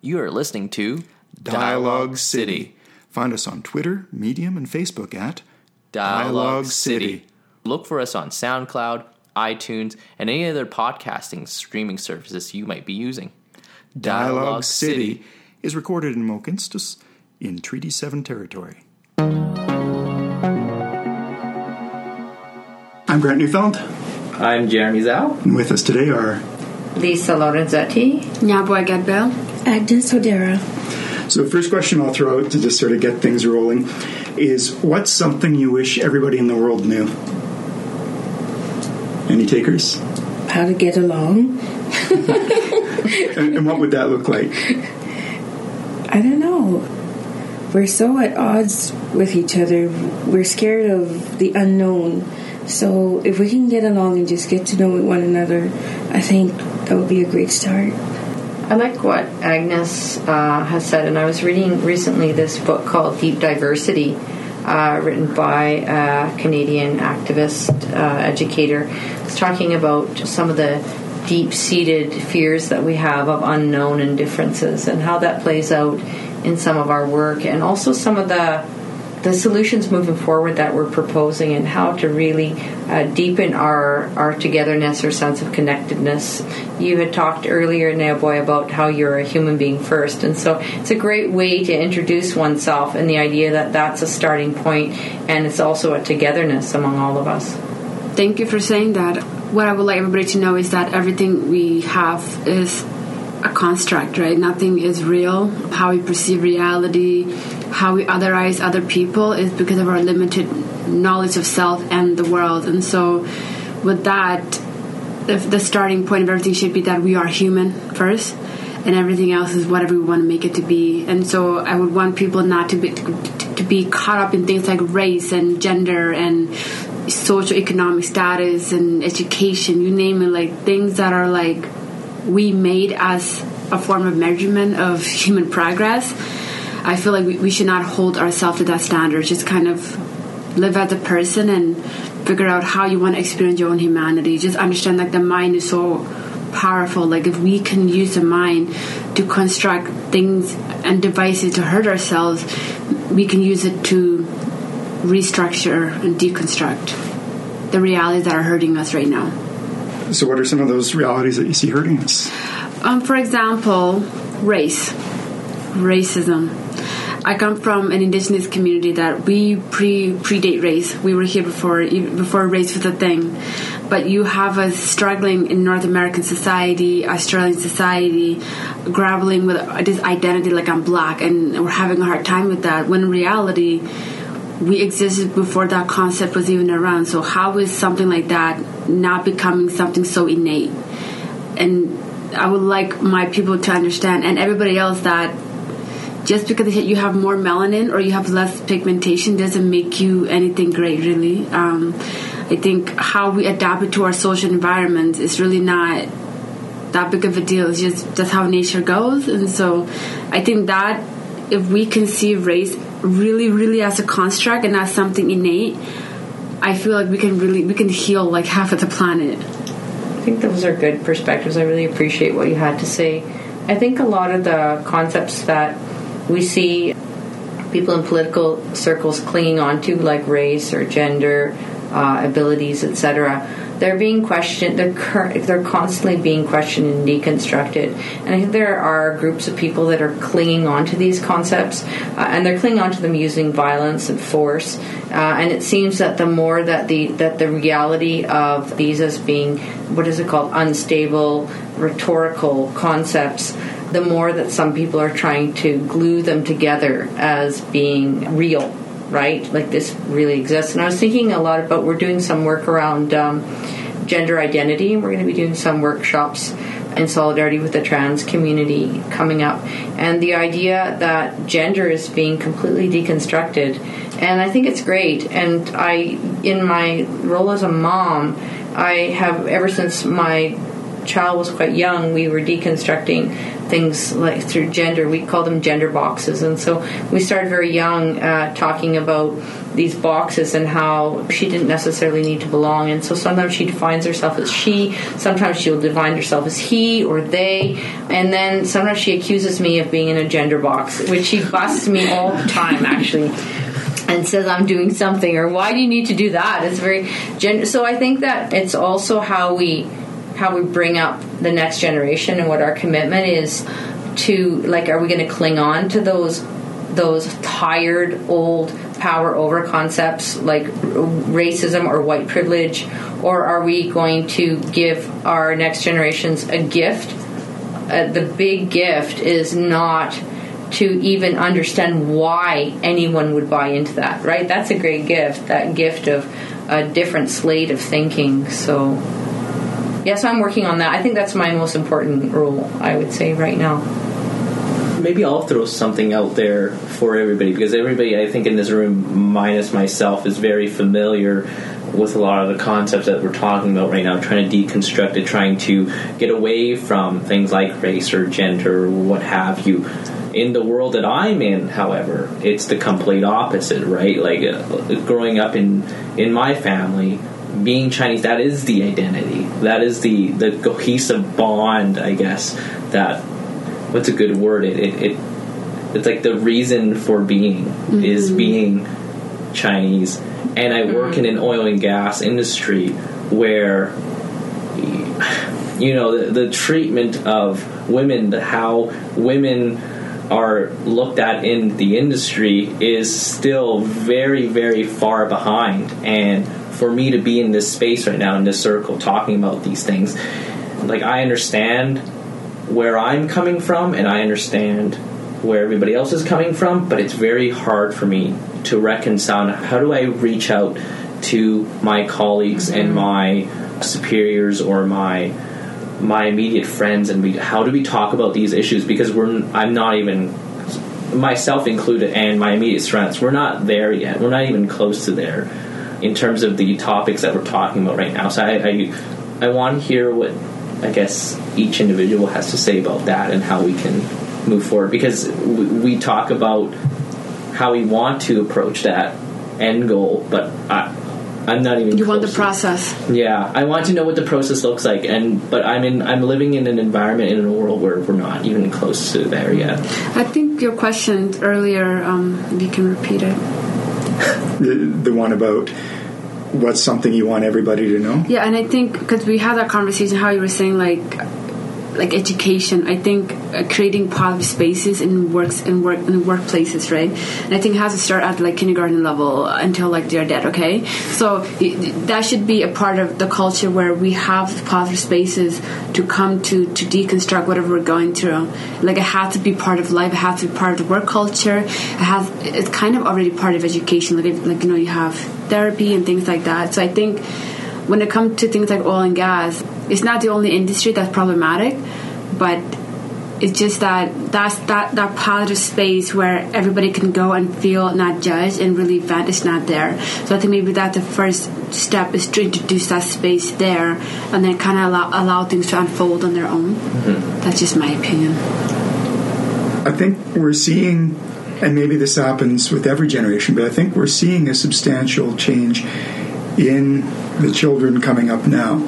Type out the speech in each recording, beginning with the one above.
You are listening to Dialogue City. Find us on Twitter, Medium, and Facebook at Dialogue City. Look for us on SoundCloud, iTunes, and any other podcasting streaming services you might be using. Dialogue City is recorded in Mohkinstsis in Treaty 7 territory. I'm Grant Newfound, I'm Jeremy Zhao. and with us today are. Liza Lorenzetti. Nyabuoy Gatbel. Agnes Odera. So, first question I'll throw out to just sort of get things rolling is what's something you wish everybody in the world knew? Any takers? How to get along. And, and what would that look like? I don't know. We're so at odds with each other. We're scared of the unknown. So if we can get along and just get to know one another, I think that would be a great start. I like what Agnes uh, has said, and I was reading recently this book called Deep Diversity, uh, written by a Canadian activist, uh, educator. It's talking about some of the deep seated fears that we have of unknown and differences, and how that plays out in some of our work, and also some of the the solutions moving forward that we're proposing and how to really uh, deepen our, our togetherness or sense of connectedness. You had talked earlier, Nyabuoy, about how you're a human being first, and so it's a great way to introduce oneself and the idea that that's a starting point, and it's also a togetherness among all of us. Thank you for saying that. What I would like everybody to know is that everything we have is a construct, right? Nothing is real. How we perceive reality, how we otherize other people is because of our limited knowledge of self and the world. And so, with that, if the starting point of everything should be that we are human first, and everything else is whatever we want to make it to be. And so, I would want people not to be to be caught up in things like race and gender and social economic status and education, you name it, like things that are like we made as a form of measurement of human progress. I feel like we, we should not hold ourselves to that standard. Just kind of live as a person and figure out how you want to experience your own humanity. Just understand like the mind is so powerful. Like if we can use the mind to construct things and devices to hurt ourselves, we can use it to restructure and deconstruct the realities that are hurting us right now. So, what are some of those realities that you see hurting us? Um, for example, race, racism. I come from an indigenous community that we pre predate race. We were here before before race was a thing. But you have us struggling in North American society, Australian society, grappling with this identity like I'm black, and we're having a hard time with that. When in reality, we existed before that concept was even around. So how is something like that not becoming something so innate? And I would like my people to understand, and everybody else, that just because you have more melanin or you have less pigmentation doesn't make you anything great, really. Um, I think how we adapt it to our social environment is really not that big of a deal. It's just that's how nature goes, and so I think that if we can see race really, really as a construct and as something innate, I feel like we can really we can heal like half of the planet. I think those are good perspectives. I really appreciate what you had to say. I think a lot of the concepts that we see people in political circles clinging onto, like race or gender, uh, abilities, etc., they're being questioned. They're cur- they're constantly being questioned and deconstructed. And I think there are groups of people that are clinging onto these concepts, uh, and they're clinging onto them using violence and force. Uh, and it seems that the more that the that the reality of these as being what is it called unstable rhetorical concepts the more that some people are trying to glue them together as being real, right? Like this really exists. And I was thinking a lot about we're doing some work around um, gender identity, and we're going to be doing some workshops in solidarity with the trans community coming up. And the idea that gender is being completely deconstructed. And I think it's great. And I, in my role as a mom, I have ever since my child was quite young, we were deconstructing things like through gender. We call them gender boxes, and so we started very young uh, talking about these boxes and how she didn't necessarily need to belong. And so sometimes she defines herself as she, sometimes she'll define herself as he or they, and then sometimes she accuses me of being in a gender box, which she busts me all the time, actually and says I'm doing something or why do you need to do that? It's very gen- so I think that it's also how we how we bring up the next generation and what our commitment is to like are we going to cling on to those those tired old power over concepts like racism or white privilege or are we going to give our next generations a gift uh, the big gift is not to even understand why anyone would buy into that, right? That's a great gift, that gift of a different slate of thinking. So, yes, I'm working on that. I think that's my most important role, I would say, right now. Maybe I'll throw something out there for everybody because everybody, I think, in this room, minus myself, is very familiar with a lot of the concepts that we're talking about right now, trying to deconstruct it, trying to get away from things like race or gender or what have you in the world that I'm in, however, it's the complete opposite, right? Like uh, growing up in in my family, being Chinese, that is the identity. That is the the cohesive bond, I guess. That what's a good word? It it, it it's like the reason for being mm-hmm. is being Chinese. And I work mm-hmm. in an oil and gas industry where you know the, the treatment of women, the how women are looked at in the industry is still very, very far behind. And for me to be in this space right now, in this circle, talking about these things, like I understand where I'm coming from and I understand where everybody else is coming from, but it's very hard for me to reconcile. How do I reach out to my colleagues and mm-hmm. my superiors or my my immediate friends and we how do we talk about these issues? Because we're I'm not even myself included and my immediate friends we're not there yet. We're not even close to there in terms of the topics that we're talking about right now so I I, I want to hear what I guess each individual has to say about that and how we can move forward because we, we talk about how we want to approach that end goal but I, I'm not even. You want the process. Yeah, I want to know what the process looks like, and but I'm in. I'm living in an environment in a world where we're not even close to there yet. I think your question earlier. Um, you can repeat it. The, the one about what's something you want everybody to know. Yeah, and I think because we had that conversation, how you were saying like like education. I think uh, creating positive spaces in works in work in workplaces, right? And I think it has to start at like kindergarten level until like they're dead. Okay, so that should be a part of the culture where we have positive spaces to come to to deconstruct whatever we're going through. Like it has to be part of life. It has to be part of the work culture. It has. It's kind of already part of education. Like like you know you have therapy and things like that. So I think when it comes to things like oil and gas, it's not the only industry that's problematic, but it's just that that's that that positive space where everybody can go and feel not judged and really vent is not there. So I think maybe that the first step is to introduce that space there, and then kind of allow allow things to unfold on their own. Mm-hmm. That's just my opinion. I think we're seeing, and maybe this happens with every generation, but I think we're seeing a substantial change in the children coming up now.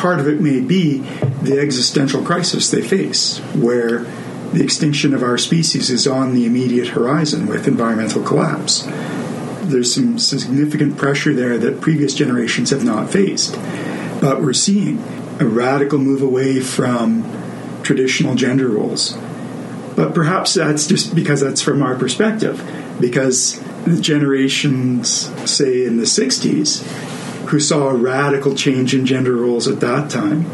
Part of it may be the existential crisis they face, where the extinction of our species is on the immediate horizon with environmental collapse. There's some significant pressure there that previous generations have not faced. But we're seeing a radical move away from traditional gender roles. But perhaps that's just because that's from our perspective, because the generations, say in the 60s, who saw a radical change in gender roles at that time.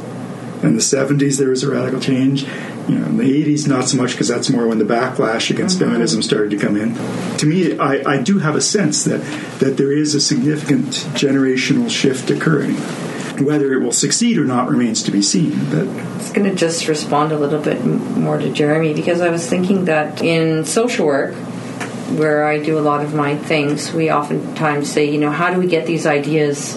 In the 70s, there was a radical change. You know, in the 80s, not so much because that's more when the backlash against mm-hmm. feminism started to come in. To me, I, I do have a sense that, that there is a significant generational shift occurring. Whether it will succeed or not remains to be seen. But I was going to just respond a little bit more to Jeremy because I was thinking that in social work, where I do a lot of my things, we oftentimes say, you know, how do we get these ideas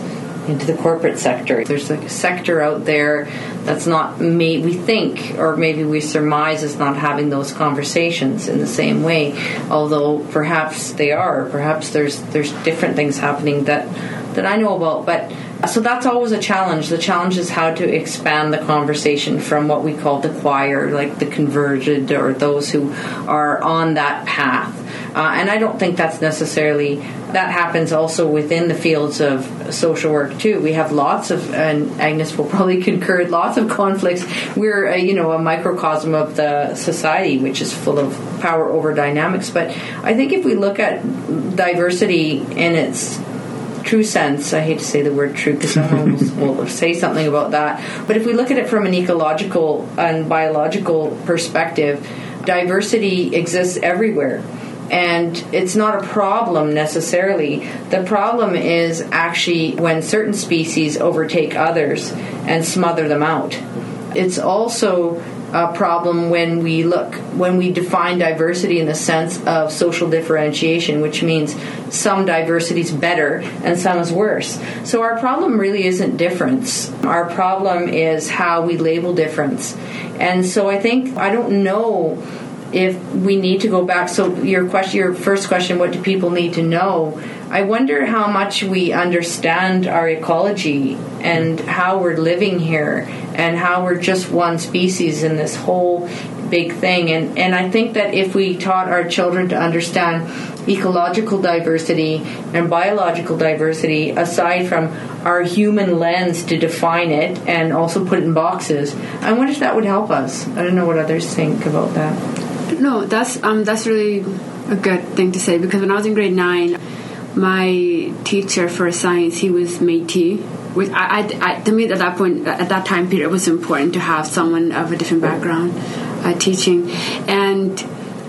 into the corporate sector. There's a sector out there that's not may we think or maybe we surmise is not having those conversations in the same way. Although perhaps they are. Perhaps there's there's different things happening that that I know about, but so that's always a challenge. The challenge is how to expand the conversation from what we call the choir, like the converted or those who are on that path. Uh, and I don't think that's necessarily that happens also within the fields of social work too. We have lots of, and Agnes will probably concur, lots of conflicts. We're a, you know a microcosm of the society, which is full of power over dynamics. But I think if we look at diversity in its true sense, I hate to say the word true because someone will, will say something about that. But if we look at it from an ecological and biological perspective, diversity exists everywhere. And it's not a problem necessarily. The problem is actually when certain species overtake others and smother them out. It's also a problem when we look when we define diversity in the sense of social differentiation which means some diversity is better and some is worse so our problem really isn't difference our problem is how we label difference and so i think i don't know if we need to go back. So your question your first question what do people need to know? I wonder how much we understand our ecology and how we're living here and how we're just one species in this whole big thing. And and i think that if we taught our children to understand ecological diversity and biological diversity aside from our human lens to define it and also put it in boxes i wonder if that would help us. I don't know what others think about that no, that's um, that's really a good thing to say because when I was in grade nine, my teacher for science he was Métis. Which I, I, I, to me at that point at that time period it was important to have someone of a different background uh, teaching, and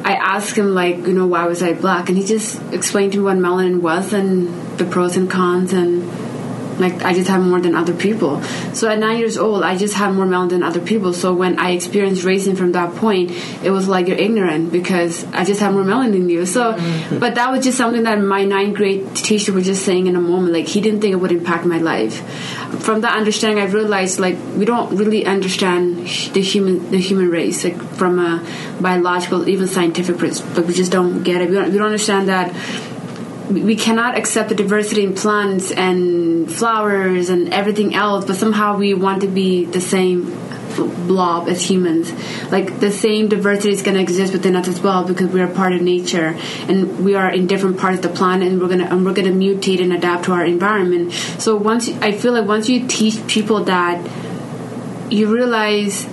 I asked him like you know why was I black, and he just explained to me what melanin was and the pros and cons and like I just have more than other people. So at nine years old, I just have more melanin than other people. So when I experienced racism from that point, it was like you're ignorant because I just have more melanin than you. So, mm-hmm. but that was just something that my ninth grade teacher was just saying in a moment. Like he didn't think it would impact my life. From that understanding, I realized like we don't really understand the human the human race like from a biological, even scientific perspective. We just don't get it. We don't, we don't understand that we cannot accept the diversity in plants and flowers and everything else, but somehow we want to be the same blob as humans. Like the same diversity is going to exist within us as well because we are part of nature and we are in different parts of the planet and we're going to and we're going to mutate and adapt to our environment. So once I feel like once you teach people that, you realize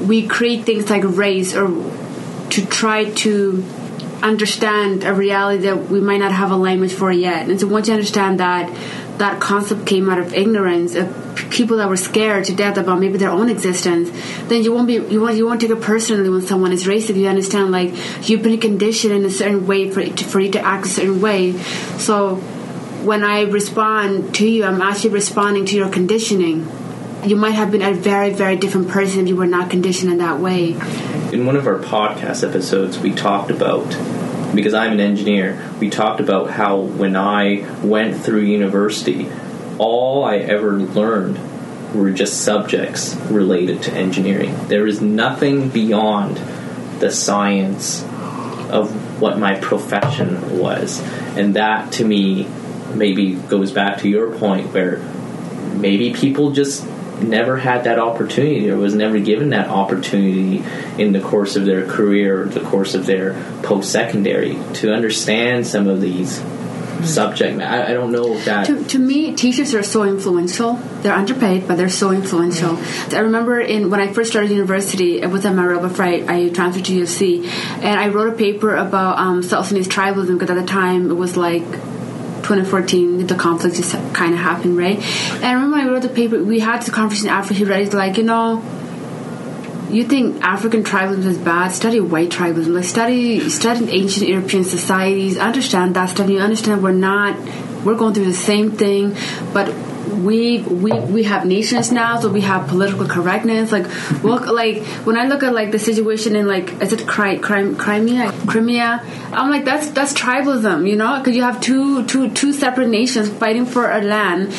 we create things like race or to try to understand a reality that we might not have a language for yet. And so once you understand that that concept came out of ignorance of people that were scared to death about maybe their own existence, then you won't be you won't you won't take it personally when someone is racist. You understand like you've been conditioned in a certain way for to, for you to act a certain way. So when I respond to you, I'm actually responding to your conditioning. You might have been a very very different person if you were not conditioned in that way in one of our podcast episodes, we talked about because I'm an engineer. We talked about how when I went through university, all I ever learned were just subjects related to engineering. There is nothing beyond the science of what my profession was. And that to me maybe goes back to your point where maybe people just never had that opportunity or was never given that opportunity in the course of their career or the course of their post secondary to understand some of these subject I, I, don't know if that to, to, me teachers are so influential. They're underpaid but they're so influential. I remember in when i first started university it was at Maria Fright I transferred to UC and i wrote a paper about um, South Sudanese tribalism because at the time it was like 2014, the conflict kind of happened, right? And I remember I wrote the paper. We had the conversation after He read it like, you know, you think African tribalism is bad? Study white tribalism. Like study study ancient European societies. Understand that stuff. You understand we're not we're going through the same thing, but we we we have nations now, so we have political correctness. Like, look, like when I look at like the situation in like is it Crimea, Crimea, Crimea? I'm like that's that's tribalism, you know, because you have two two two separate nations fighting for a land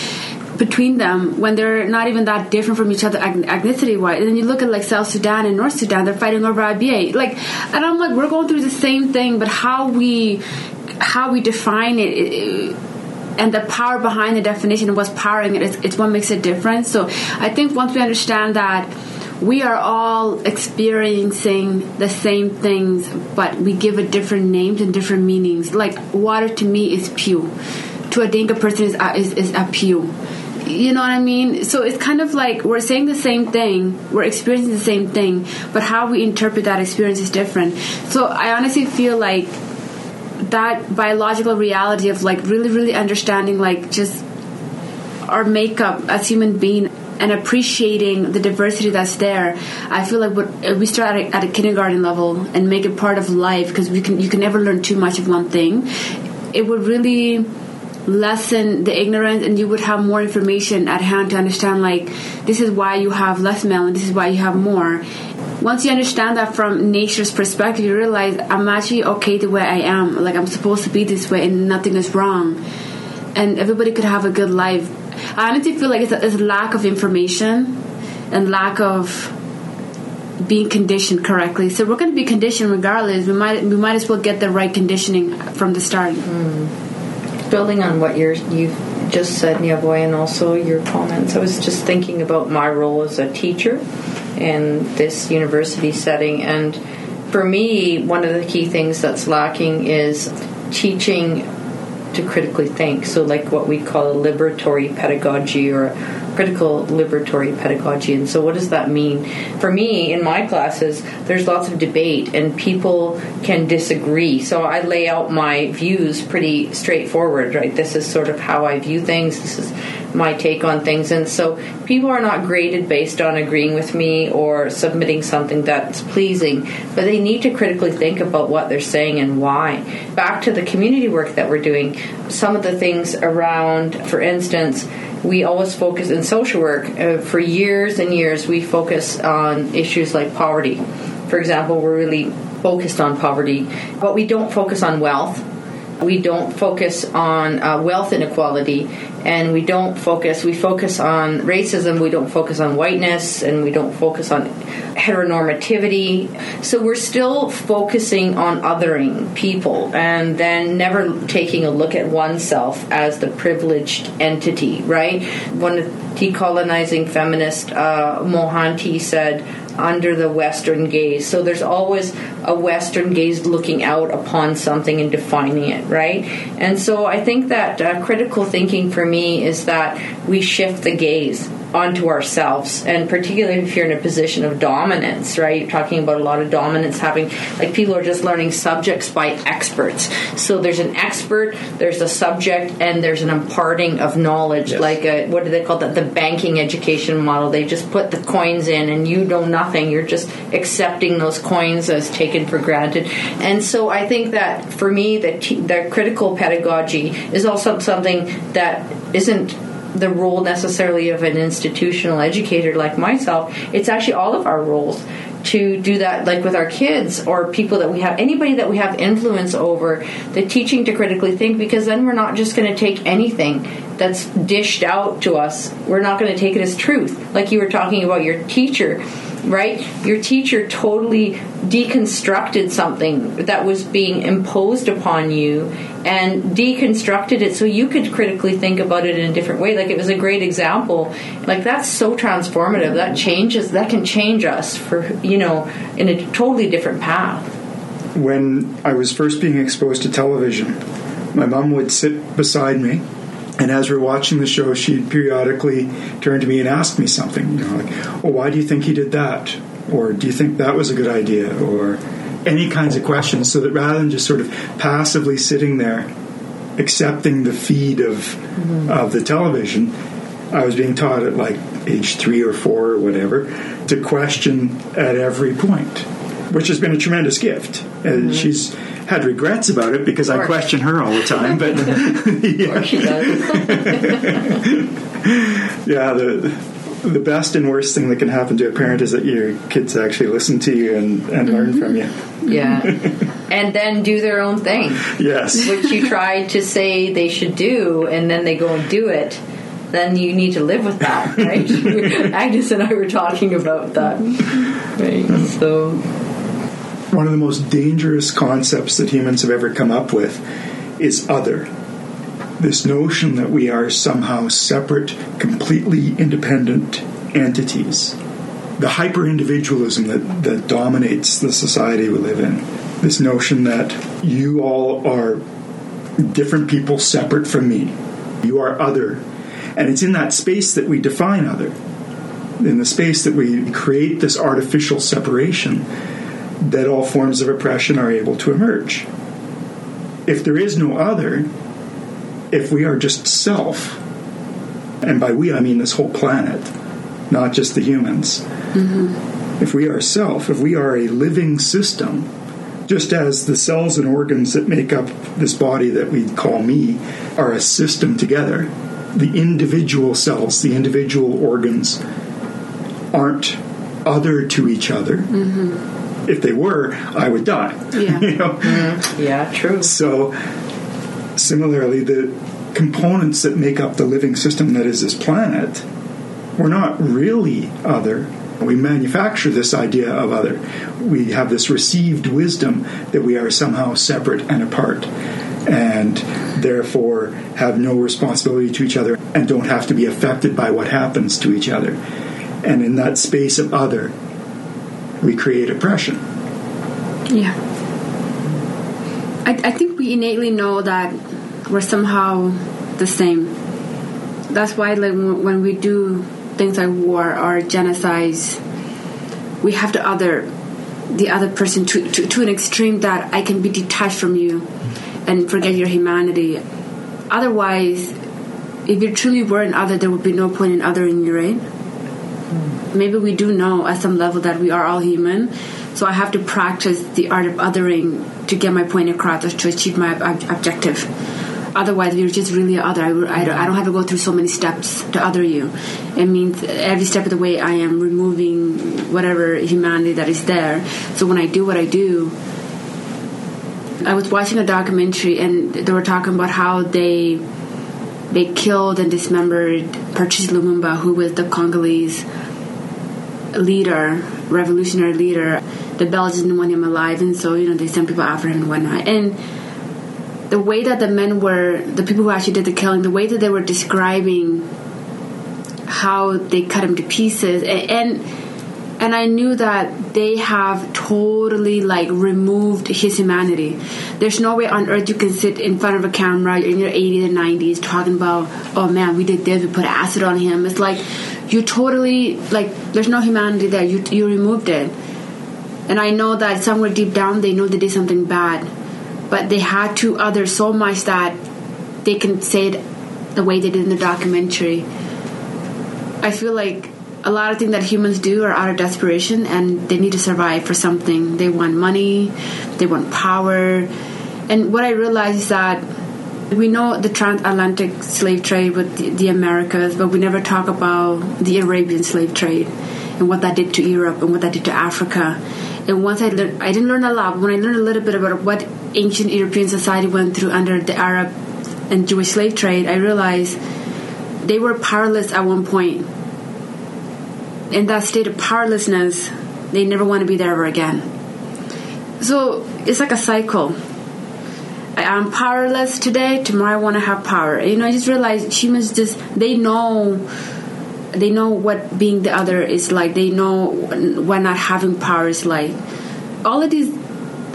between them when they're not even that different from each other ethnicity wise. And then you look at like South Sudan and North Sudan, they're fighting over Abyei. Like, and I'm like, we're going through the same thing, but how we how we define it, it and the power behind the definition what's powering it is it's what makes a difference. So I think once we understand that we are all experiencing the same things, but we give it different names and different meanings. Like water to me is pew, to a Dinka person is a, is, is a pew. You know what I mean? So it's kind of like we're saying the same thing, we're experiencing the same thing, but how we interpret that experience is different. So I honestly feel like that biological reality of like really, really understanding like just our makeup as human being and appreciating the diversity that's there. I feel like what, uh, we start at a, at a kindergarten level and make it part of life because we can you can never learn too much of one thing. It would really lessen the ignorance and you would have more information at hand to understand like this is why you have less melanin, this is why you have more. Once you understand that from nature's perspective, you realize I'm actually okay the way I am. Like I'm supposed to be this way and nothing is wrong. And everybody could have a good life I honestly feel like it's a, it's a lack of information and lack of being conditioned correctly. So we're going to be conditioned regardless. We might we might as well get the right conditioning from the start. Mm. Building on what you're you've just said, Boy, and also your comments, I was just thinking about my role as a teacher in this university setting, and for me, one of the key things that's lacking is teaching to critically think. So, like what we call a liberatory pedagogy or critical liberatory pedagogy. And so, what does that mean? For me, in my classes, there's lots of debate and people can disagree. So, I lay out my views pretty straightforward, right? This is sort of how I view things. This is my take on things. And so people are not graded based on agreeing with me or submitting something that's pleasing, but they need to critically think about what they're saying and why. Back to the community work that we're doing, some of the things around, for instance, we always focus in social work. Uh, for years and years we focus on issues like poverty. For example we're really focused on poverty but we don't focus on wealth we don't focus on uh, wealth inequality and we don't focus we focus on racism we don't focus on whiteness and we don't focus on heteronormativity. So we're still focusing on othering people and then never taking a look at oneself as the privileged entity right? One decolonizing feminist uh, mohanty said under the Western gaze. So there's always a Western gaze looking out upon something and defining it, right? And so I think that uh, critical thinking for me is that we shift the gaze onto ourselves and particularly if you're in a position of dominance right? You're talking about a lot of dominance having like people are just learning subjects by experts. So there's an expert there's a subject and there's an imparting of knowledge. Yes. like a, what do they call that? The banking education model. They just put the coins in and you know nothing. You're just accepting those coins as taken for granted. And so i think that for me that the critical pedagogy is also something that isn't the role necessarily of an institutional educator like myself. It's actually all of our roles to do that like with our kids or people that we have anybody that we have influence over the teaching to critically think because then we're not just going to take anything that's dished out to us we're not going to take it as truth like you were talking about your teacher right? Your teacher totally deconstructed something that was being imposed upon you and deconstructed it so you could critically think about it in a different way. Like it was a great example. Like that's so transformative. That changes, that can change us for, you know, in a totally different path. When I was first being exposed to television, my mom would sit beside me and as we're watching the show, she'd periodically turn to me and ask me something, you know, like, "Well, why do you think he did that?" Or "Do you think that was a good idea?" Or any kinds of questions, so that rather than just sort of passively sitting there accepting the feed of mm-hmm. of the television, I was being taught at like age three or four or whatever to question at every point, which has been a tremendous gift. Mm-hmm. she's had regrets about it because I question her all the time. But yeah. she does. yeah, the the best and worst thing that can happen to a parent is that your kids actually listen to you and, and mm-hmm. learn from you. Yeah. and then do their own thing. Yes. Which you try to say they should do, and then they go and do it. then you need to live with that, right? Agnes and I were talking about that, right? So One of the most dangerous concepts that humans have ever come up with is other. This notion that we are somehow separate, completely independent entities. The hyper individualism that, that dominates the society we live in. This notion that you all are different people separate from me. You are other. And it's in that space that we define other. In the space that we create this artificial separation that all forms of oppression are able to emerge. If there is no other, if we are just self, and by we I mean this whole planet, not just the humans, mm-hmm. if we are self, if we are a living system, just as the cells and organs that make up this body that we call me are a system together, the individual cells, the individual organs aren't other to each other. Mm-hmm. If they were, I would die. Yeah. you know? Mm-hmm. yeah, true. So, similarly, the components that make up the living system that is this planet, we're not really other. We manufacture this idea of other. We have this received wisdom that we are somehow separate and apart, and therefore have no responsibility to each other and don't have to be affected by what happens to each other. And in that space of other, we create oppression. Yeah. I, I think we innately know that we're somehow the same. That's why, like, when we do things like war or genocides, we have to other the other person to, to, to an extreme that I can be detached from you and forget your humanity. Otherwise, if you truly were an other, there would be no point in othering you, right? Maybe we do know at some level that we are all human, so I have to practice the art of othering to get my point across or to achieve my ob- objective. Otherwise, you're just really other. I, I, don't, I don't have to go through so many steps to other you. It means every step of the way I am removing whatever humanity that is there. So when I do what I do, I was watching a documentary and they were talking about how they they killed and dismembered Patrice Lumumba, who was the Congolese leader, revolutionary leader. The Belgians didn't want him alive, and so you know they sent people after him and whatnot. And the way that the men were, the people who actually did the killing, the way that they were describing how they cut him to pieces, and and, and I knew that they have totally like removed his humanity. There's no way on earth you can sit in front of a camera in your 80s and 90s talking about, oh man, we did this, we put acid on him. It's like you totally like there's no humanity there. You you removed it. And I know that somewhere deep down they know they did something bad, but they had to other so much that they can say it the way they did in the documentary. I feel like a lot of things that humans do are out of desperation and they need to survive for something. They want money, they want power. And what I realized is that we know the transatlantic slave trade with the, the Americas, but we never talk about the Arabian slave trade and what that did to Europe and what that did to Africa. And once I learned, I didn't learn a lot, but when I learned a little bit about what ancient European society went through under the Arab and Jewish slave trade, I realized they were powerless at one point. In that state of powerlessness, they never want to be there ever again. So it's like a cycle. I am powerless today. Tomorrow I want to have power. You know, I just realized humans just they know they know what being the other is like. They know what not having power is like. All of these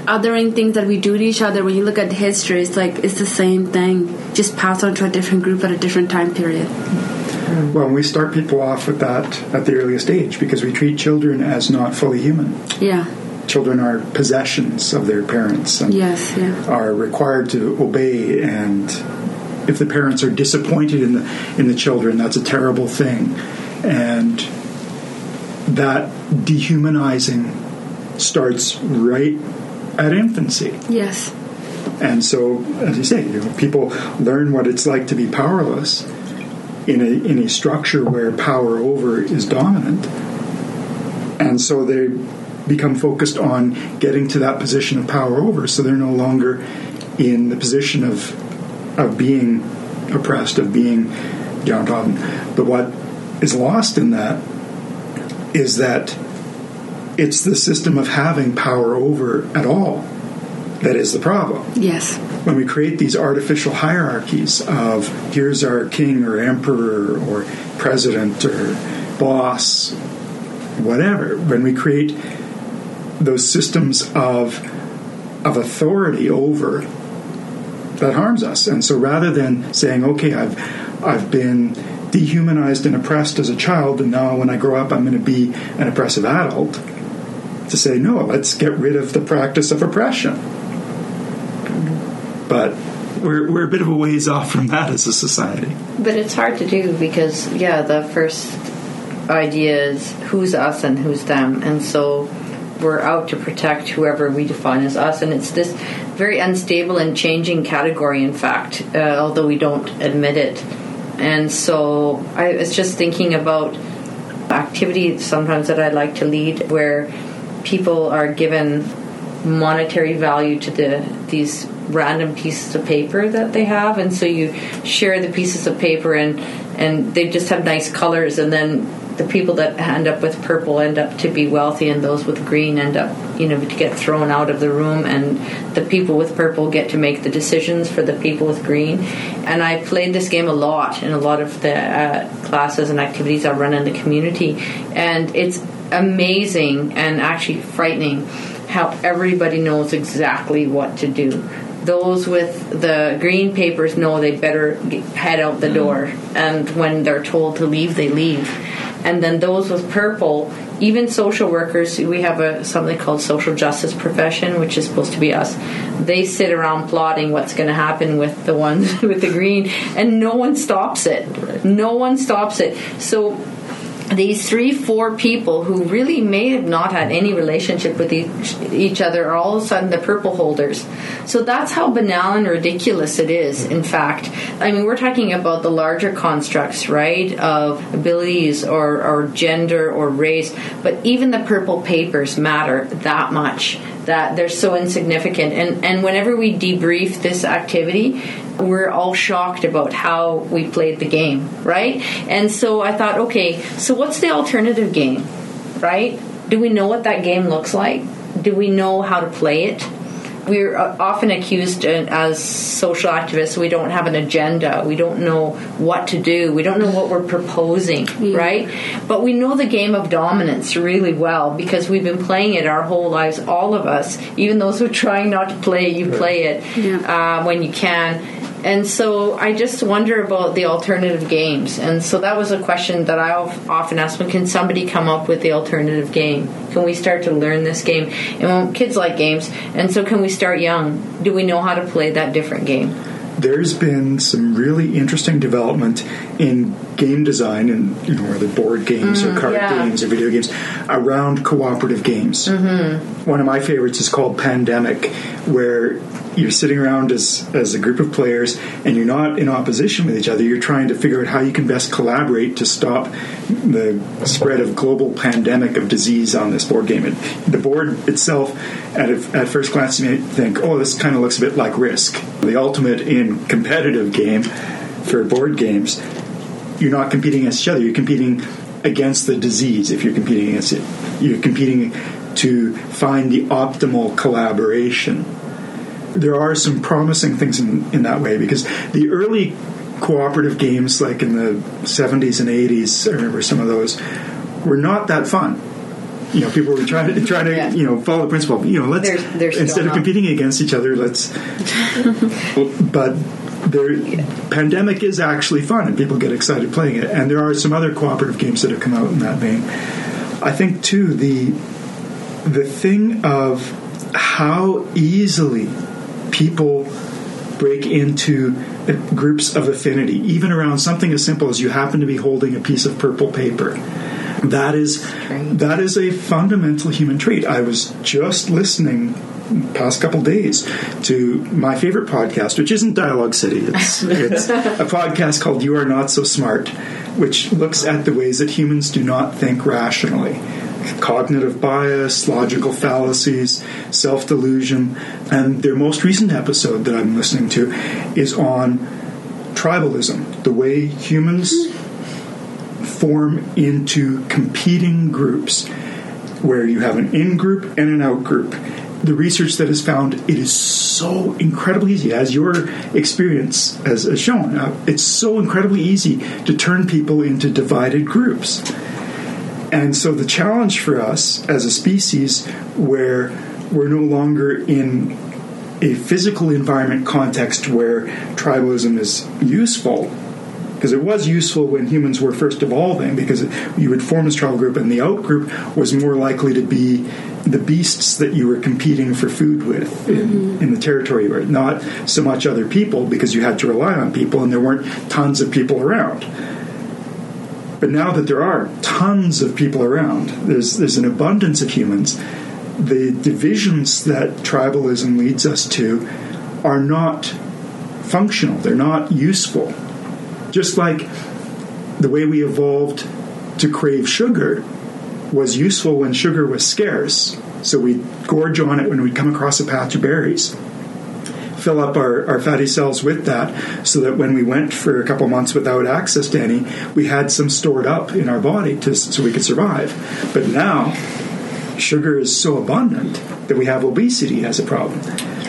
othering things that we do to each other, when you look at history, it's like it's the same thing, just passed on to a different group at a different time period. Well, we start people off with that at the earliest age because we treat children as not fully human. Yeah. Children are possessions of their parents and Yes. Yeah. are required to obey and if the parents are disappointed in the in the children that's a terrible thing and that dehumanizing starts right at infancy Yes. and so, as you say, you know, people learn what it's like to be powerless in a in a structure where power over is dominant, and so they become focused on getting to that position of power over. So they're no longer in the position of of being oppressed, of being downtrodden. But what is lost in that is that it's the system of having power over at all that is the problem. Yes. When we create these artificial hierarchies of here's our king or emperor or president or boss, whatever, when we create those systems of of authority over that harms us. And so rather than saying, okay, I've I've been dehumanized and oppressed as a child, and now when I grow up I'm going to be an oppressive adult, to say, no, let's get rid of the practice of oppression. But we're, we're a bit of a ways off from that as a society. But it's hard to do because, yeah, the first idea is who's us and who's them. And so we're out to protect whoever we define as us. And it's this very unstable and changing category, in fact, uh, although we don't admit it. And so I was just thinking about activity sometimes that I'd like to lead where people are given monetary value to the these random pieces of paper that they have. And so you share the pieces of paper and and they just have nice colors. And then the people that end up with purple end up to be wealthy and those with green end up you know to get thrown out of the room. And the people with purple get to make the decisions for the people with green. And i played this game a lot in a lot of the uh, classes and activities i run in the community. And it's amazing and actually frightening how everybody knows exactly what to do. Those with the green papers know they better head out the door. And when they're told to leave they leave. And then those with purple even social workers we have a something called social justice profession which is supposed to be us. They sit around plotting what's going to happen with the ones with the green and no one stops it. No one stops it. So these three, four people who really may have not had any relationship with each, each other are all of a sudden the purple holders. So that's how banal and ridiculous it is, in fact. I mean, we're talking about the larger constructs, right, of abilities or, or gender or race, but even the purple papers matter that much that they're so insignificant. And, and whenever we debrief this activity, we're all shocked about how we played the game, right? And so I thought, okay, so what's the alternative game, right? Do we know what that game looks like? Do we know how to play it? We're uh, often accused uh, as social activists, we don't have an agenda. We don't know what to do. We don't know what we're proposing, yeah. right? But we know the game of dominance really well because we've been playing it our whole lives, all of us. Even those who are trying not to play, you play it yeah. uh, when you can and so I just wonder about the alternative games. And so that was a question that I often ask: When can somebody come up with the alternative game? Can we start to learn this game? And well, kids like games, and so can we start young? Do we know how to play that different game? There's been some really interesting development in game design, and you know, whether board games mm, or card yeah. games or video games, around cooperative games. Mm-hmm. One of my favorites is called Pandemic, where you're sitting around as, as a group of players and you're not in opposition with each other. You're trying to figure out how you can best collaborate to stop the spread of global pandemic of disease on this board game. And the board itself, at, a, at first glance, you may think, oh, this kind of looks a bit like Risk, the ultimate in competitive game for board games. You're not competing against each other. You're competing against the disease if you're competing against it. You're competing to find the optimal collaboration there are some promising things in, in that way because the early cooperative games, like in the 70s and 80s, I remember some of those, were not that fun. You know, people were trying to trying to yeah. you know follow the principle. You know, let's there's, there's instead of competing against each other, let's. but there, yeah. pandemic is actually fun, and people get excited playing it. And there are some other cooperative games that have come out in that vein. I think too the the thing of how easily people break into groups of affinity, even around something as simple as you happen to be holding a piece of purple paper. That is that is a fundamental human trait. I was just listening past couple days to my favorite podcast, which isn't Dialogue City. It's, it's a podcast called You Are Not So Smart, which looks at the ways that humans do not think rationally cognitive bias, logical fallacies, self delusion. And their most recent episode that I'm listening to is on tribalism, the way humans form into competing groups where you have an in group and an out group. The research that has found it is so incredibly easy, as your experience has, shown, uh, it's so incredibly easy to turn people into divided groups. And so the challenge for us as a species, where we're no longer in a physical environment context where tribalism is useful, because it was useful when humans were first evolving, because you would form this tribal group, and the out group was more likely to be the beasts that you were competing for food with in, mm-hmm. in the territory you were, not so much other people, because you had to rely on people, and there weren't tons of people around. But now that there are tons of people around, there's there's an abundance of humans. The divisions that tribalism leads us to are not functional. They're not useful. Just like the way we evolved to crave sugar was useful when sugar was scarce. So we'd gorge on it when we'd come across a patch of berries fill up our, our fatty cells with that so that when we went for a couple months without access to any, we had some stored up in our body to, so we could survive. But now, sugar is so abundant that we have obesity as a problem.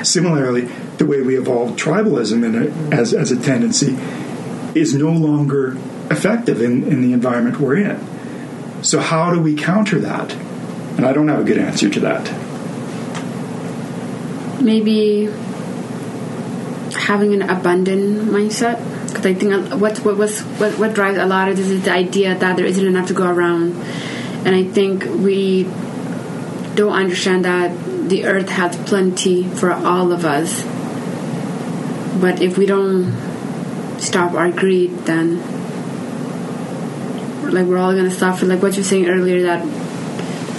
Similarly, the way we evolved tribalism in a, as, as a tendency is no longer effective in, in the environment we're in. So, how do we counter that? And I don't have a good answer to that. Maybe having an abundant mindset because I think what what what, what drives a lot of this is the idea that there isn't enough to go around, and I think we don't understand that the earth has plenty for all of us. But if we don't stop our greed, then like we're all gonna suffer. Like what you're saying earlier, that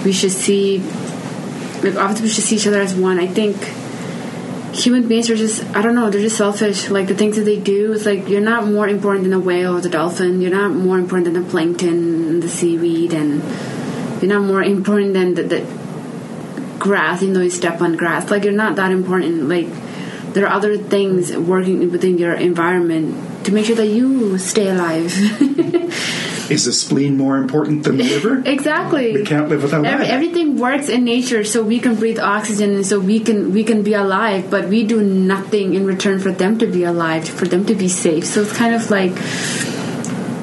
we should see, like obviously we should see each other as one. I think human beings are just I don't know they're just selfish like the things that they do is like you're not more important than a whale or the dolphin you're not more important than the plankton and the seaweed and you're not more important than the, the grass you know you step on grass like you're not that important like there are other things working within your environment to make sure that you stay alive is the spleen more important than the liver? exactly. We can't live without Every, Everything works in nature, so we can breathe oxygen, and so we can we can be alive. But we do nothing in return for them to be alive, for them to be safe. So it's kind of like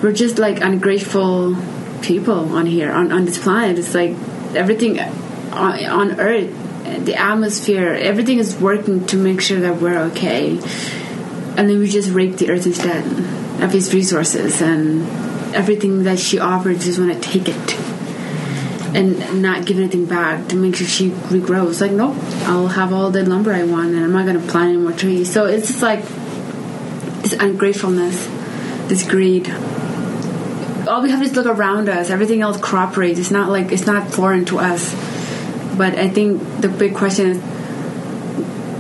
we're just like ungrateful people on here on on this planet. It's like everything on, on Earth, the atmosphere, everything is working to make sure that we're okay, and then we just rape the Earth instead of its resources and everything that she offers, just want to take it and not give anything back to make sure she regrows. Like, nope, I'll have all the lumber I want, and I'm not going to plant any more trees. So it's just like this ungratefulness, this greed. All we have is look around us. Everything else cooperates. It's not like it's not foreign to us. But I think the big question is: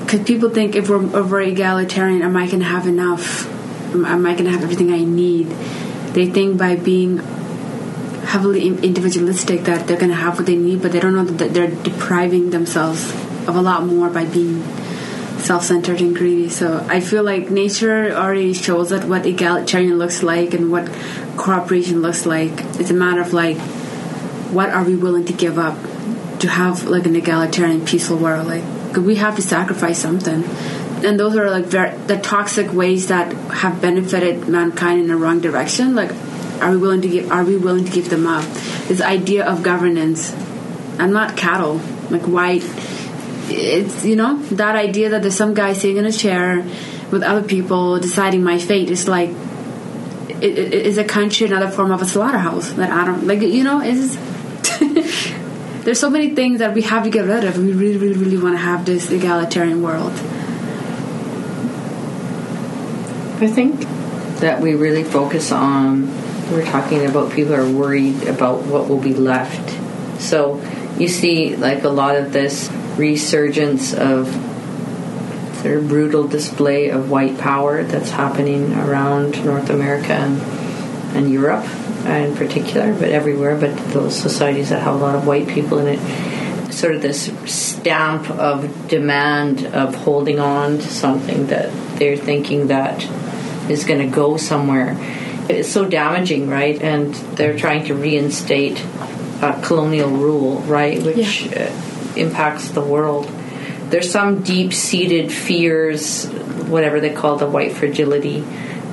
because people think if we're, over egalitarian, am I going to have enough? Am I going to have everything I need? They think by being heavily individualistic that they're going to have what they need, but they don't know that they're depriving themselves of a lot more by being self-centered and greedy. So I feel like nature already shows us what egalitarian looks like and what cooperation looks like. It's a matter of like, what are we willing to give up to have like an egalitarian, peaceful world? Like, we have to sacrifice something and those are like the toxic ways that have benefited mankind in the wrong direction like are we willing to give are we willing to give them up? This idea of governance. I'm not cattle. Like white it's you know that idea that there's some guy sitting in a chair with other people deciding my fate is like it, a country another form of a slaughterhouse that i don't like you know is there's so many things that we have to get rid of we really really really want to have this egalitarian world I think that we really focus on, we're talking about people are worried about what will be left. So you see, like, a lot of this resurgence of sort of brutal display of white power that's happening around North America and, and Europe in particular, but everywhere, but those societies that have a lot of white people in it. Sort of this stamp of demand of holding on to something that they're thinking that is going to go somewhere. It's so damaging, right? And they're trying to reinstate uh, colonial rule, right, which uh, impacts the world. There's some deep-seated fears, whatever they call the white fragility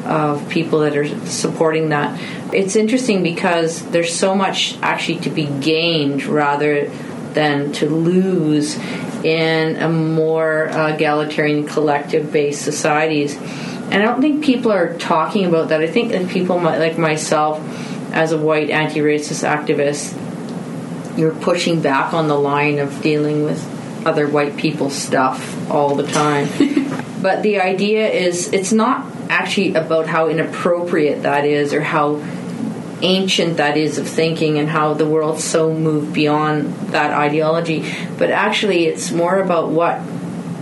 of people that are supporting that. It's interesting because there's so much actually to be gained rather than to lose in a more uh, egalitarian collective based societies. And I don't think people are talking about that. I think that people might, like myself, as a white anti racist activist, you're pushing back on the line of dealing with other white people's stuff all the time. but the idea is it's not actually about how inappropriate that is or how ancient that is of thinking and how the world's so moved beyond that ideology, but actually it's more about what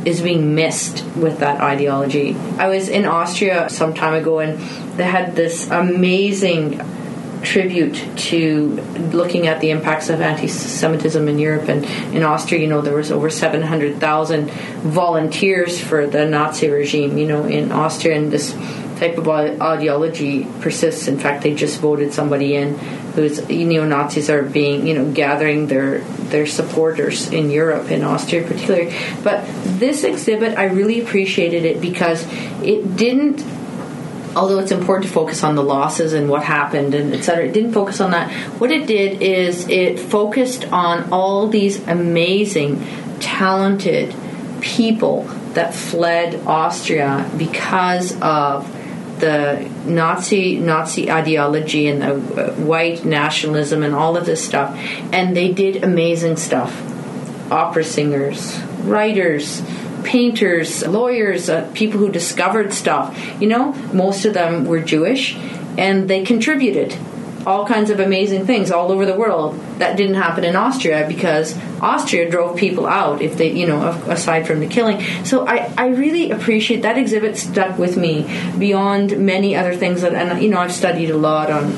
is being missed with that ideology. I was in Austria some time ago and they had this amazing tribute to looking at the impacts of anti-Semitism in Europe and in Austria. You know, there was over seven hundred thousand volunteers for the Nazi regime. You know, in Austria, and this type of ideology persists. In fact, they just voted somebody in who's neo Nazis are being, you know, gathering their their supporters in Europe, in Austria particularly. But this exhibit, I really appreciated it because it didn't. Although it's important to focus on the losses and what happened and etc., it didn't focus on that. What it did is it focused on all these amazing, talented people that fled Austria because of the Nazi Nazi ideology and the uh, white nationalism and all of this stuff, and they did amazing stuff. Opera singers, writers, painters, lawyers, uh, people who discovered stuff. You know, most of them were Jewish, and they contributed all kinds of amazing things all over the world. That didn't happen in Austria because Austria drove people out if they, you know, aside from the killing. So I, I really appreciate that exhibit stuck with me beyond many other things that, and you know, I've studied a lot on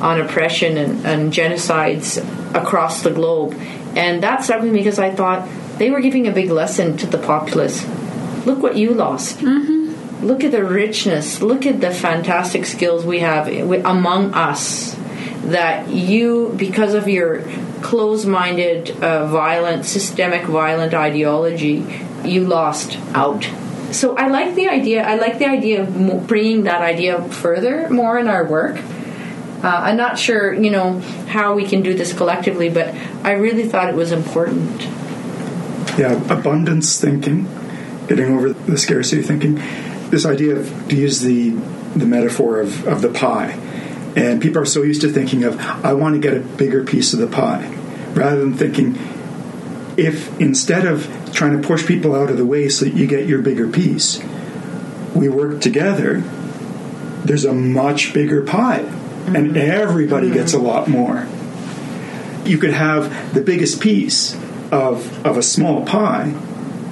on oppression and, and genocides across the globe, and that stuck with me because I thought they were giving a big lesson to the populace. Look what you lost. Mm-hmm. Look at the richness. Look at the fantastic skills we have among us that you, because of your closed minded, uh, violent, systemic violent ideology, you lost out. So I like the idea. I like the idea of bringing that idea further more in our work. Uh, I'm not sure, you know, how we can do this collectively, but I really thought it was important. Yeah, abundance thinking, getting over the scarcity thinking. This idea of to use the the metaphor of, of the pie and people are so used to thinking of, I want to get a bigger piece of the pie, rather than thinking, if instead of trying to push people out of the way so that you get your bigger piece, we work together, there's a much bigger pie, mm-hmm. and everybody mm-hmm. gets a lot more. You could have the biggest piece of, of a small pie,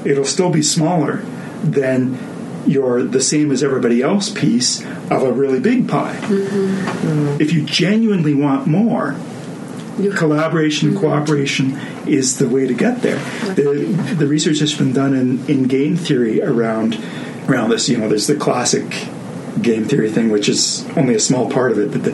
it'll still be smaller than your the same as everybody else piece of a really big pie. Mm-hmm. If you genuinely want more, collaboration and cooperation is the way to get there. The, the research has been done in, in game theory around around this. You know, there's the classic game theory thing, which is only a small part of it, but the,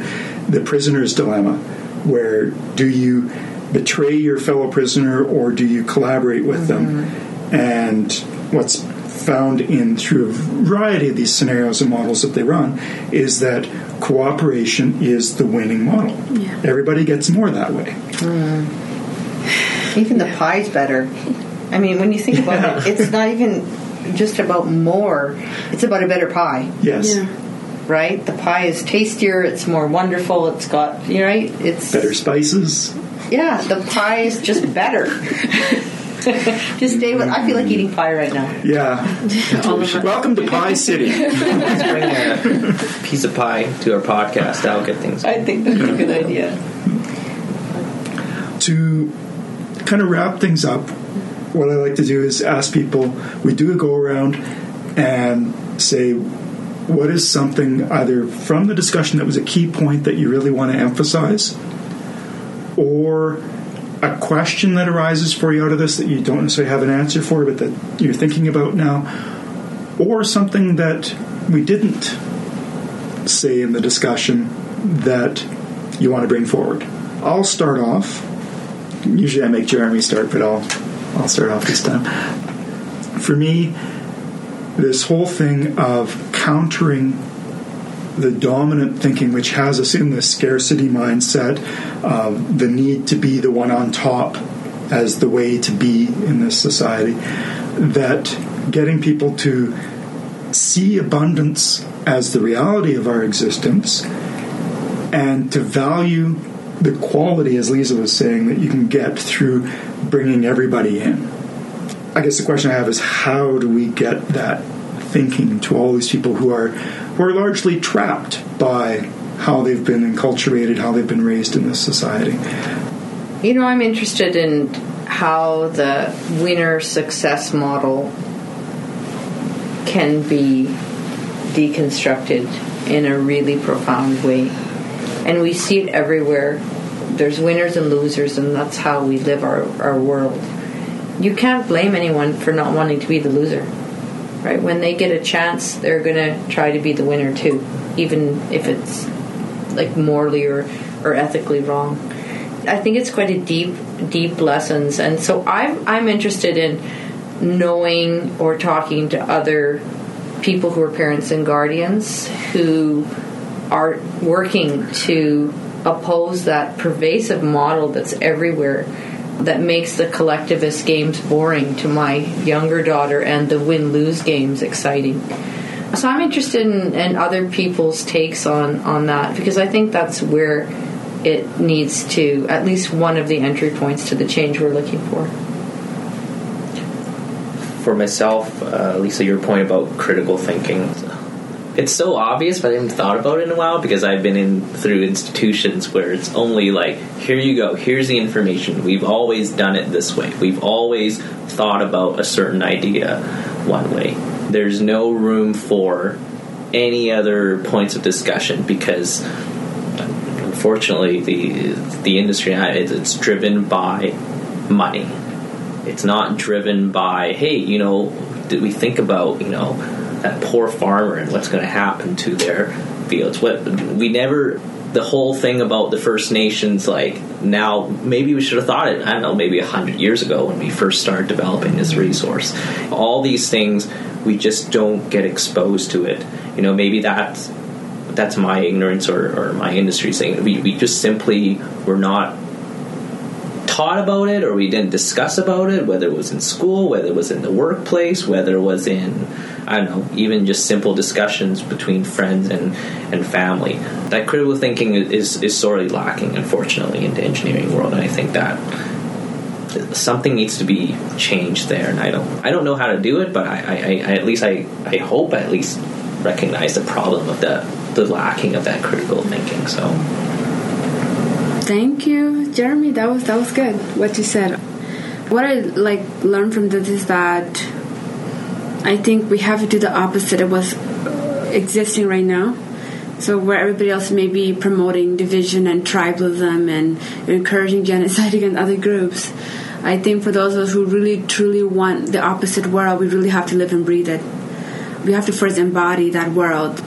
the prisoner's dilemma, where do you betray your fellow prisoner or do you collaborate with mm-hmm. them? And what's found in through a variety of these scenarios and models that they run is that cooperation is the winning model. Yeah. Everybody gets more that way. Mm. Even the pie's better. I mean, when you think about yeah. it, it's not even just about more. It's about a better pie. Yes. Yeah. Right? The pie is tastier. It's more wonderful. It's got you know, right. It's better spices. Yeah, the pie is just better. Just stay with. I feel like eating pie right now. Yeah. Welcome to Pie City. Let's bring a piece of pie to our podcast. That'll get things. I think that's a good idea. To kind of wrap things up, what I like to do is ask people. We do a go around and say what is something either from the discussion that was a key point that you really want to emphasize or a question that arises for you out of this that you don't necessarily have an answer for, but that you're thinking about now, or something that we didn't say in the discussion that you want to bring forward. I'll start off. Usually I make Jeremy start, but I'll I'll start off this time. For me, this whole thing of countering the dominant thinking which has us in this scarcity mindset of the need to be the one on top as the way to be in this society that getting people to see abundance as the reality of our existence and to value the quality, as Liza was saying, that you can get through bringing everybody in. I guess the question I have is how do we get that thinking to all these people who are who are largely trapped by how they've been enculturated, how they've been raised in this society? You know, I'm interested in how the winner success model can be deconstructed in a really profound way. And we see it everywhere. There's winners and losers, and that's how we live our, our world. You can't blame anyone for not wanting to be the loser, right? When they get a chance, they're going to try to be the winner too, even if it's like morally or, or ethically wrong. I think it's quite a deep, deep lessons, and so I'm I'm interested in knowing or talking to other people who are parents and guardians who are working to oppose that pervasive model that's everywhere that makes the collectivist games boring to my younger daughter and the win lose games exciting. So I'm interested in, in other people's takes on, on that because I think that's where it needs to, at least one of the entry points to the change we're looking for. For myself, uh, Liza, your point about critical thinking. It's so obvious, but I haven't thought about it in a while because I've been in through institutions where it's only like, here you go, here's the information. We've always done it this way. We've always thought about a certain idea one way. There's no room for any other points of discussion because unfortunately the the industry it's driven by money it's not driven by hey you know did we think about you know that poor farmer and what's going to happen to their fields what we never the whole thing about the First Nations, like now, maybe we should have thought it. I don't know, maybe a hundred years ago when we first started developing this resource. All these things, we just don't get exposed to it. You know, maybe that's that's my ignorance or, or my industry saying we, we just simply were not taught about it or we didn't discuss about it, whether it was in school, whether it was in the workplace, whether it was in I don't know, even just simple discussions between friends and, and family. That critical thinking is, is sorely lacking, unfortunately, in the engineering world, and I think that something needs to be changed there. And I don't I don't know how to do it, but I, I, I at least I, I hope I at least recognize the problem of the the lacking of that critical thinking. So. Thank you, Jeremy. That was that was good. What you said. What I like learned from this is that I think we have to do the opposite of what's existing right now. So where everybody else may be promoting division and tribalism and encouraging genocide against other groups, I think for those of us who really truly want the opposite world, we really have to live and breathe it. We have to first embody that world.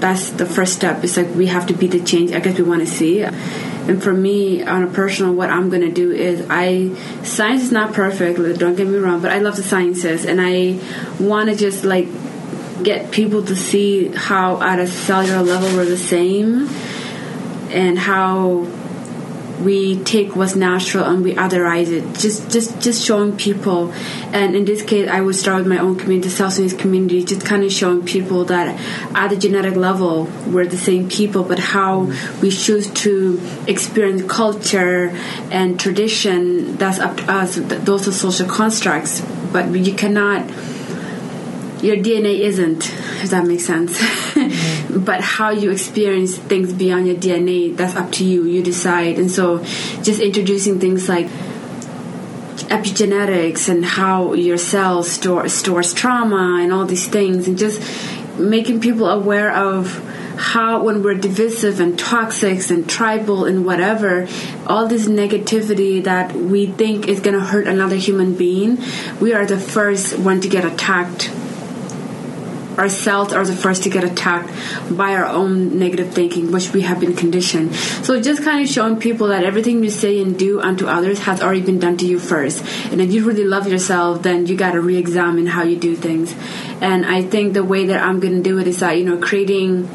That's the first step. It's like we have to be the change I guess we want to see. And for me, on a personal, what I'm to do is I science is not perfect. Don't get me wrong, but I love the sciences, and I want to just like get people to see how at a cellular level we're the same, and how we take what's natural and we otherize it. Just, just, just showing people, and in this case, I would start with my own community, South Sudanese community, just kind of showing people that at the genetic level we're the same people, but how we choose to experience culture and tradition that's up to us. Those are social constructs, but you cannot your DNA isn't, if that makes sense. Mm-hmm. but how you experience things beyond your DNA, that's up to you. You decide. And so just introducing things like epigenetics and how your cells store, stores trauma and all these things and just making people aware of how when we're divisive and toxic and tribal and whatever all this negativity that we think is going to hurt another human being we are the first one to get attacked ourselves are the first to get attacked by our own negative thinking, which we have been conditioned. So just kind of showing people that everything you say and do unto others has already been done to you first. And if you really love yourself, then you got to re-examine how you do things. And I think the way that I'm going to do it is that you know creating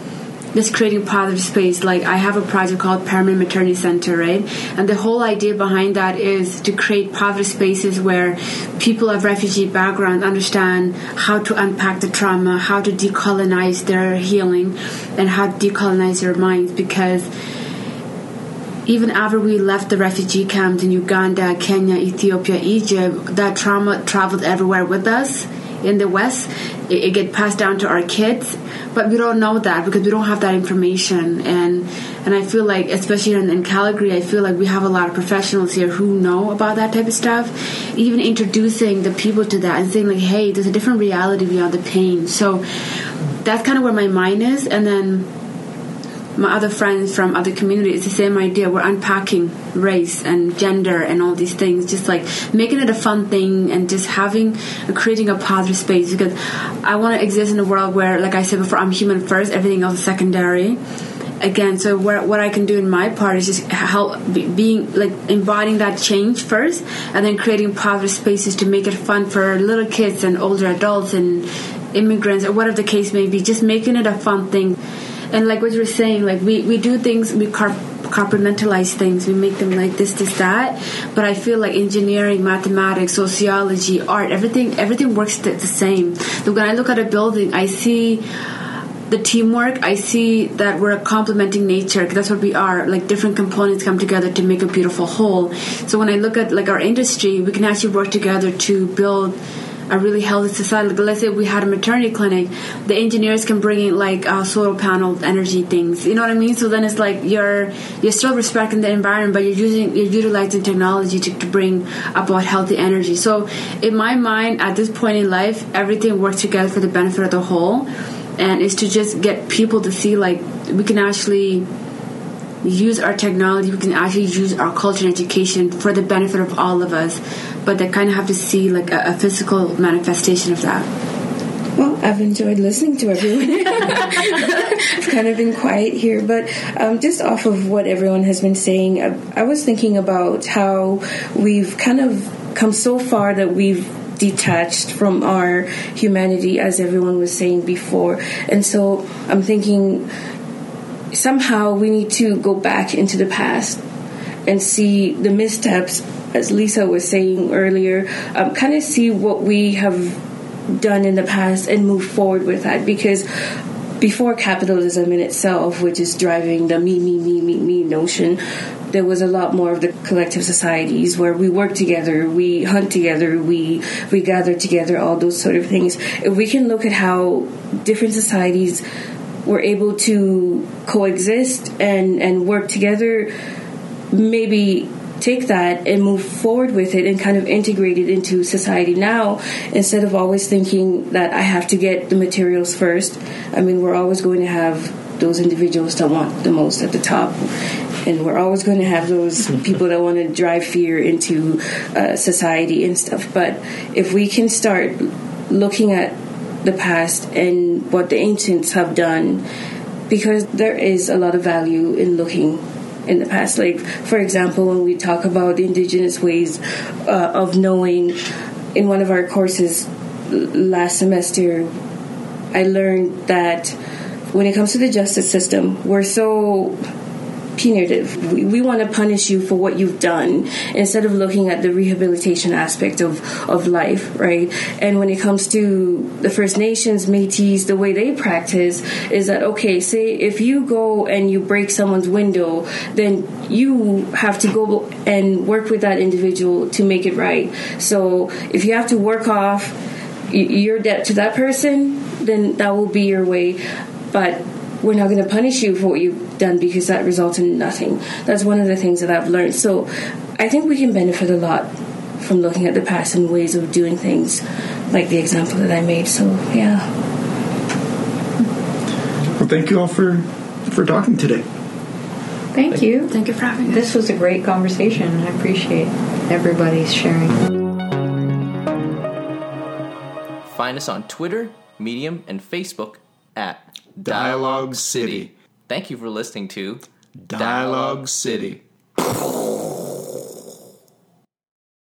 just creating positive space. Like I have a project called Permanent Maternity Center, right? And the whole idea behind that is to create positive spaces where people of refugee background understand how to unpack the trauma, how to decolonize their healing, and how to decolonize their minds because even after we left the refugee camps in Uganda, Kenya, Ethiopia, Egypt, that trauma traveled everywhere with us in the West. It, it get passed down to our kids, but we don't know that because we don't have that information. And and I feel like, especially in, in Calgary, I feel like we have a lot of professionals here who know about that type of stuff. Even introducing the people to that and saying like, hey, there's a different reality beyond the pain. So that's kind of where my mind is, and then my other friends from other communities, it's the same idea. We're unpacking race and gender and all these things, just like making it a fun thing and just having, creating a positive space because I want to exist in a world where, like I said before, I'm human first, everything else is secondary. Again, so where, what I can do in my part is just help being like embodying that change first, and then creating positive spaces to make it fun for little kids and older adults and immigrants or whatever the case may be. Just making it a fun thing and like what you were saying like we, we do things we carp- compartmentalize things. We make them like this this that. But i feel like engineering mathematics sociology art everything everything works the, the same. So when i look at a building i see the teamwork. I see that we're complementing nature. That's what we are. Like different components come together to make a beautiful whole. So when i look at like our industry we can actually work together to build a really healthy society. Like, let's say we had a maternity clinic, the engineers can bring in like uh, solar panel energy things. You know what I mean? So then it's like you're you're still respecting the environment, but you're using you're utilizing technology to, to bring about healthy energy. So in my mind, at this point in life, everything works together for the benefit of the whole, and is to just get people to see like we can actually use our technology, we can actually use our culture and education for the benefit of all of us but they kind of have to see like a, a physical manifestation of that. Well, I've enjoyed listening to everyone. I've kind of been quiet here, but um, just off of what everyone has been saying, I, I was thinking about how we've kind of come so far that we've detached from our humanity, as everyone was saying before. And so I'm thinking somehow we need to go back into the past and see the missteps as Liza was saying earlier, um, kind of see what we have done in the past and move forward with that because before capitalism in itself, which is driving the me, me, me, me, me notion, there was a lot more of the collective societies where we work together, we hunt together, we we gather together, all those sort of things. If we can look at how different societies were able to coexist and and work together, maybe take that and move forward with it and kind of integrate it into society now instead of always thinking that I have to get the materials first. I mean, we're always going to have those individuals that want the most at the top. And we're always going to have those people that want to drive fear into uh, society and stuff. But if we can start looking at the past and what the ancients have done, because there is a lot of value in looking in the past. Like, for example, when we talk about the indigenous ways uh, of knowing, in one of our courses last semester, I learned that when it comes to the justice system, we're so punitive. We, we want to punish you for what you've done instead of looking at the rehabilitation aspect of, of life, right? And when it comes to the First Nations, Métis, the way they practice is that, okay, say if you go and you break someone's window, then you have to go and work with that individual to make it right. So if you have to work off your debt to that person, then that will be your way. But we're not going to punish you for what you've done because that results in nothing. That's one of the things that I've learned. So I think we can benefit a lot from looking at the past and ways of doing things, like the example that I made. So yeah. Well, thank you all for for talking today. Thank you. Thank you for having us. This was a great conversation. I appreciate everybody's sharing. Find us on Twitter, Medium, and Facebook at Dialogue City. Thank you for listening to Dialogue City.